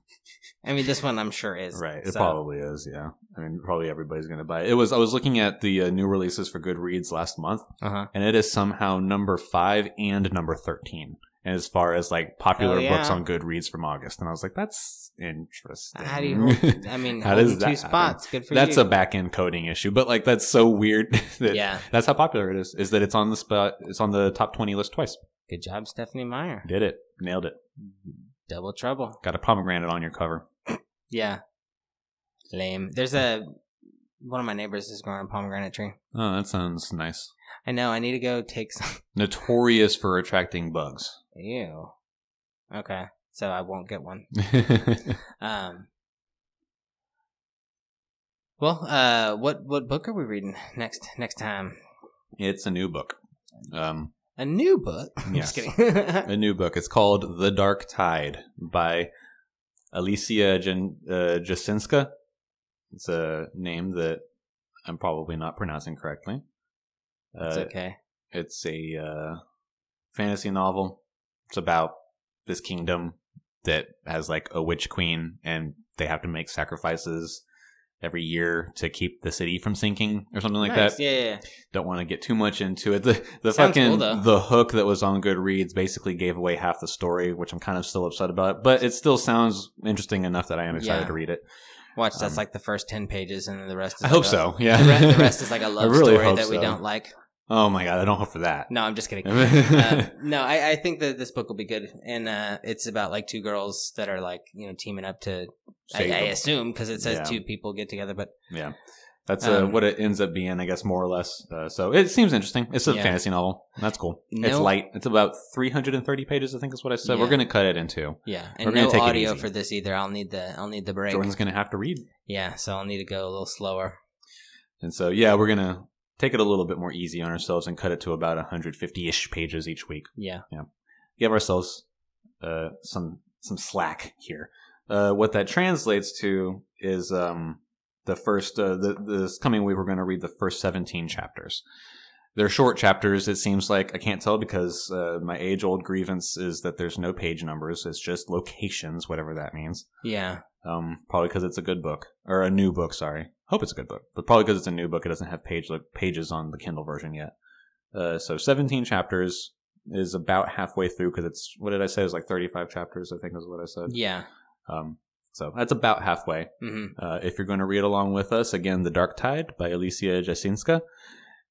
<laughs> I mean, this one I'm sure is. right. It so- probably is. Yeah. I mean, probably everybody's going to buy it. It was. I was looking at the uh, new releases for Goodreads last month, Uh-huh. and it is somehow number five and number thirteen. And as far as like popular yeah. books on Goodreads from August, and I was like, that's interesting. How do you <laughs> I mean, How does two that happen? spots. Good for that's you. a back end coding issue, but like that's so weird. <laughs> that yeah. That's how popular it is. Is that it's on the spot? It's on the top twenty list twice. Good job, Stephenie Meyer. Did it? Nailed it. Double trouble. Got a pomegranate on your cover. Yeah. Lame. There's a one of my neighbors is growing a pomegranate tree. Oh, that sounds nice. I know. I need to go take some. <laughs> Notorious for attracting bugs. Ew. Okay, so I won't get one. <laughs> Um. Well, uh, what what book are we reading next next time? it's a new book. Um, A new book. <laughs> I'm Yes. Just kidding. <laughs> <laughs> a new book. It's called The Dark Tide by Alicia Jan- uh, Jasinska. It's a name that I'm probably not pronouncing correctly. That's Uh, okay. It's a uh, fantasy novel. It's about this kingdom that has like a witch queen, and they have to make sacrifices every year to keep the city from sinking or something like Nice. that. Yeah, yeah, yeah. Don't want to get too much into it. <laughs> The the Sounds fucking cool, the hook that was on Goodreads basically gave away half the story, which I'm kind of still upset about. But it still sounds interesting enough that I am excited Yeah. to read it. Watch, that's Um, like the first ten pages, and then the rest. Is I like hope a- so. Yeah, <laughs> The, re- the rest is like a <laughs> love really story hope that we so. don't like. Oh my god, I don't hope for that. No, I'm just kidding. uh, <laughs> no, I, I think that this book will be good, and uh, it's about like two girls that are like you know teaming up to. I, I assume because it says Yeah. two people get together, but Yeah. That's uh, Um, what it ends up being, I guess, more or less. Uh, so it seems interesting. It's a Yeah. fantasy novel. That's cool. It's light. It's about 330 pages, I think is what I said. We're going to cut it in two. yeah, We're and gonna no take audio for this either. I'll need the I'll need the break. Jordan's going to have to read. Yeah, so I'll need to go a little slower. And so, yeah, we're going to take it a little bit more easy on ourselves and cut it to about 150 ish pages each week. Yeah, Yeah. Give ourselves uh, some some slack here. Uh, what that translates to is um, the first, uh, the, this coming week, we're going to read the first 17 chapters. They're short chapters, it seems like. I can't tell because uh, my age old grievance is that there's no page numbers. It's just locations, whatever that means. yeah, Um, probably because it's a good book or a new book. Sorry, hope it's a good book, but probably because it's a new book, it doesn't have page pages on the Kindle version yet. Uh, so 17 chapters is about halfway through because it's what did I say? It was like 35 chapters. I think is what I said. yeah. Um, so that's about halfway. hmm Uh, if you're going to read along with us, again, The Dark Tide by Alicia Jasinska,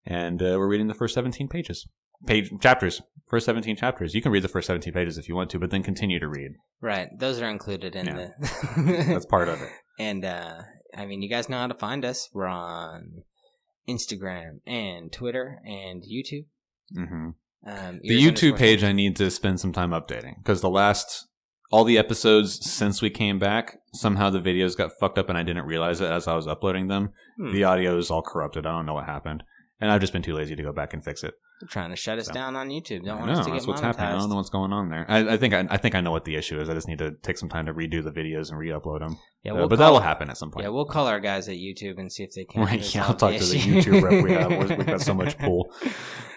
and uh, we're reading the first 17 pages, page chapters, first 17 chapters. You can read the first 17 pages if you want to, but then continue to read. Right, those are included in Yeah. the. <laughs> That's part of it. <laughs> And uh I mean, you guys know how to find us. We're on Instagram and Twitter and YouTube. hmm Um, The YouTube page I need to spend some time updating because the last all the episodes since we came back somehow the videos got fucked up and I didn't realize it as I was uploading them. Hmm. The audio is all corrupted. I don't know what happened. And I've just been too lazy to go back and fix it. They're trying to shut us So. down on YouTube. Don't I want know, us to that's get what's happening. I don't know what's going on there. I, I think I, I think I know what the issue is. I just need to take some time to redo the videos and re-upload them. Yeah, Uh, we'll but call- that'll happen at some point. Yeah, we'll call our guys at YouTube and see if they can. <laughs> Right, yeah, I'll talk to the. YouTube rep we have. We've got so much pull. <laughs>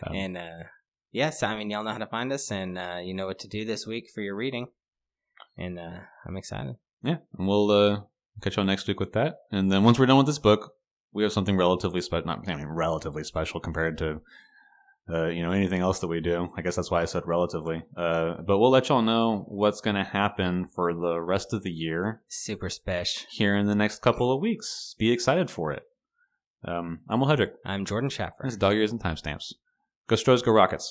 Um, and uh, yes, I mean y'all know how to find us, and uh, you know what to do this week for your reading. And uh, I'm excited. yeah, and we'll uh, catch y'all next week with that. And then once we're done with this book, we have something relatively special. Not I mean, relatively special compared to uh, you know anything else that we do. I guess that's why I said relatively. Uh, but we'll let y'all know what's going to happen for the rest of the year Super special. here in the next couple of weeks. Be excited for it. Um, I'm Will Hedrick. I'm Jordan Schaffer. This is Dog Ears and Timestamps. Go Stros, go Rockets.